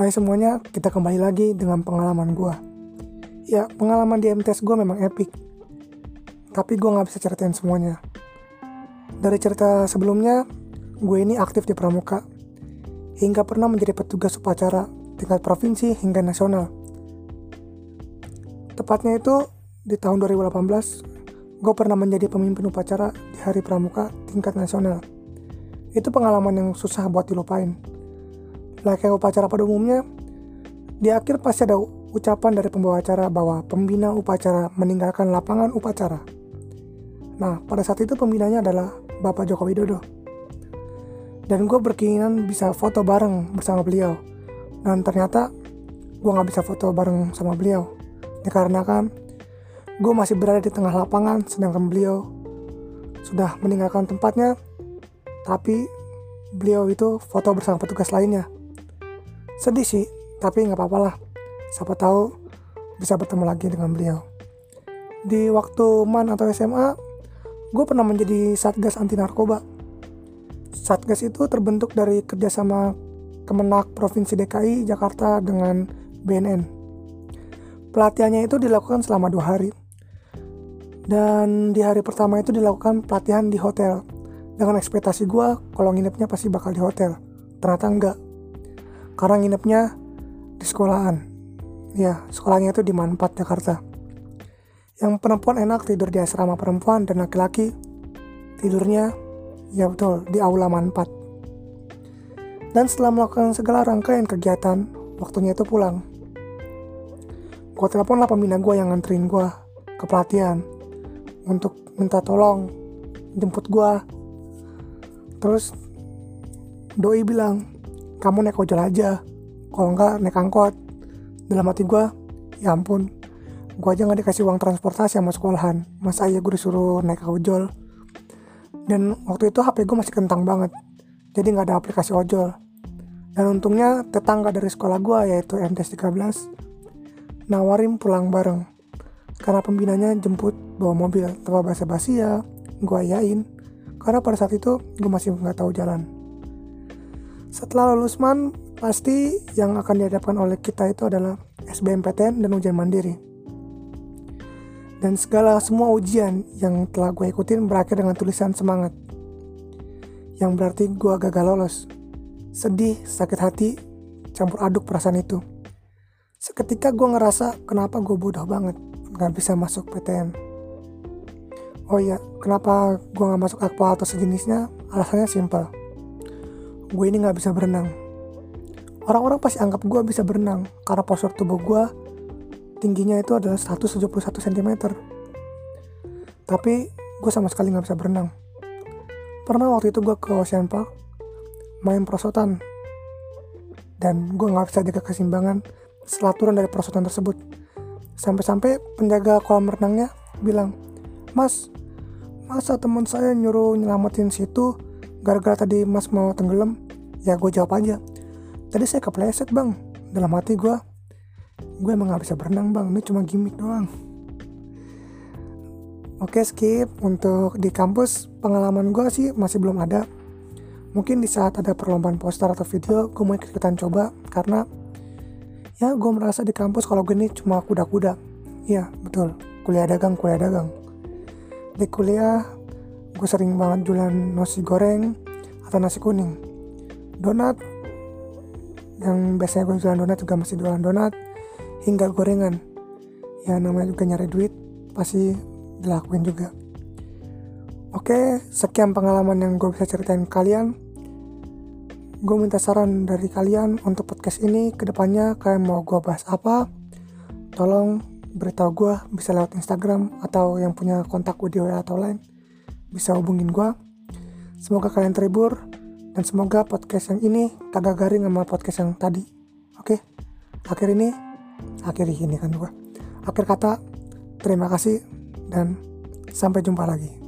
Hai semuanya, kita kembali lagi dengan pengalaman gue. Ya, pengalaman di MTS gue memang epic. Tapi gue gak bisa ceritain semuanya. Dari cerita sebelumnya, gue ini aktif di Pramuka. Hingga pernah menjadi petugas upacara tingkat provinsi hingga nasional. Tepatnya itu di tahun 2018, gue pernah menjadi pemimpin upacara di Hari Pramuka tingkat nasional. Itu pengalaman yang susah buat dilupain Nah kayak upacara pada umumnya, di akhir pasti ada ucapan dari pembawa acara bahwa pembina upacara meninggalkan lapangan upacara. Nah, pada saat itu pembinanya adalah Bapak Joko Widodo. Dan gue berkeinginan bisa foto bareng bersama beliau. Dan ternyata gue gak bisa foto bareng sama beliau. Dikarenakan gue masih berada di tengah lapangan sedangkan beliau sudah meninggalkan tempatnya. Tapi beliau itu foto bersama petugas lainnya sedih sih tapi nggak apa-apa lah. Siapa tahu bisa bertemu lagi dengan beliau. Di waktu man atau SMA gue pernah menjadi satgas anti narkoba. Satgas itu terbentuk dari kerjasama Kemenak Provinsi DKI Jakarta dengan BNN pelatihannya itu dilakukan selama dua hari. Dan di hari pertama itu dilakukan pelatihan di hotel. Dengan ekspektasi gue kalau nginepnya pasti bakal di hotel. Ternyata enggak karena nginepnya di sekolahan. Ya sekolahnya itu di Manpat Jakarta. Yang perempuan enak tidur di asrama perempuan dan laki-laki tidurnya ya betul di aula Manpat dan setelah melakukan segala rangkaian kegiatan waktunya itu pulang. Gue telepon lah pembina gue yang nganterin gue ke pelatihan untuk minta tolong jemput gue terus doi bilang kamu naik ojol aja. Kalau enggak naik angkot. Dalam hati gue ya ampun. Gue aja nggak dikasih uang transportasi sama sekolahan. Masa iya gue disuruh naik ojol? Dan waktu itu HP gue masih kentang banget. Jadi nggak ada aplikasi ojol. Dan untungnya tetangga dari sekolah gue yaitu MTS 13 nawarin pulang bareng. Karena pembinanya jemput bawa mobil tanpa bahasa basi ya gue yain karena pada saat itu gue masih nggak tahu jalan setelah lulus man, pasti yang akan dihadapkan oleh kita itu adalah SBMPTN dan ujian mandiri. Dan segala semua ujian yang telah gue ikutin berakhir dengan tulisan semangat. Yang berarti gue gagal lolos. Sedih, sakit hati, campur aduk perasaan itu. Seketika gue ngerasa kenapa gue bodoh banget gak bisa masuk PTN. Oh iya, kenapa gue gak masuk akpol atau sejenisnya? Alasannya simple gue ini nggak bisa berenang. Orang-orang pasti anggap gue bisa berenang karena postur tubuh gue tingginya itu adalah 171 cm. Tapi gue sama sekali nggak bisa berenang. Pernah waktu itu gue ke Ocean Park main prosotan dan gue nggak bisa jaga keseimbangan setelah turun dari prosotan tersebut. Sampai-sampai penjaga kolam renangnya bilang, Mas, masa teman saya nyuruh nyelamatin situ gara-gara tadi mas mau tenggelam ya gue jawab aja. Tadi saya kepleset bang. Dalam hati gue gue emang gak bisa berenang bang. Ini cuma gimmick doang. Oke skip. Untuk di kampus pengalaman gue sih masih belum ada. Mungkin di saat ada perlombaan poster atau video gue mau ikutan coba. Karena ya gue merasa di kampus kalau gue ini cuma kuda-kuda. Iya betul. Kuliah dagang kuliah dagang. Di kuliah gue sering banget jualan nasi goreng atau nasi kuning. Donat yang biasanya gue jualan donat juga masih jualan donat hingga gorengan. Ya namanya juga nyari duit pasti dilakuin juga. Oke sekian pengalaman yang gue bisa ceritain kalian. Gue minta saran dari kalian untuk podcast ini ke depannya kalian mau gue bahas apa tolong beritahu gue bisa lewat Instagram atau yang punya kontak video atau lain bisa hubungin gue. Semoga kalian terhibur dan semoga podcast yang ini kagak garing sama podcast yang tadi. Oke, akhir ini, akhir ini kan gue. Akhir kata, terima kasih dan sampai jumpa lagi.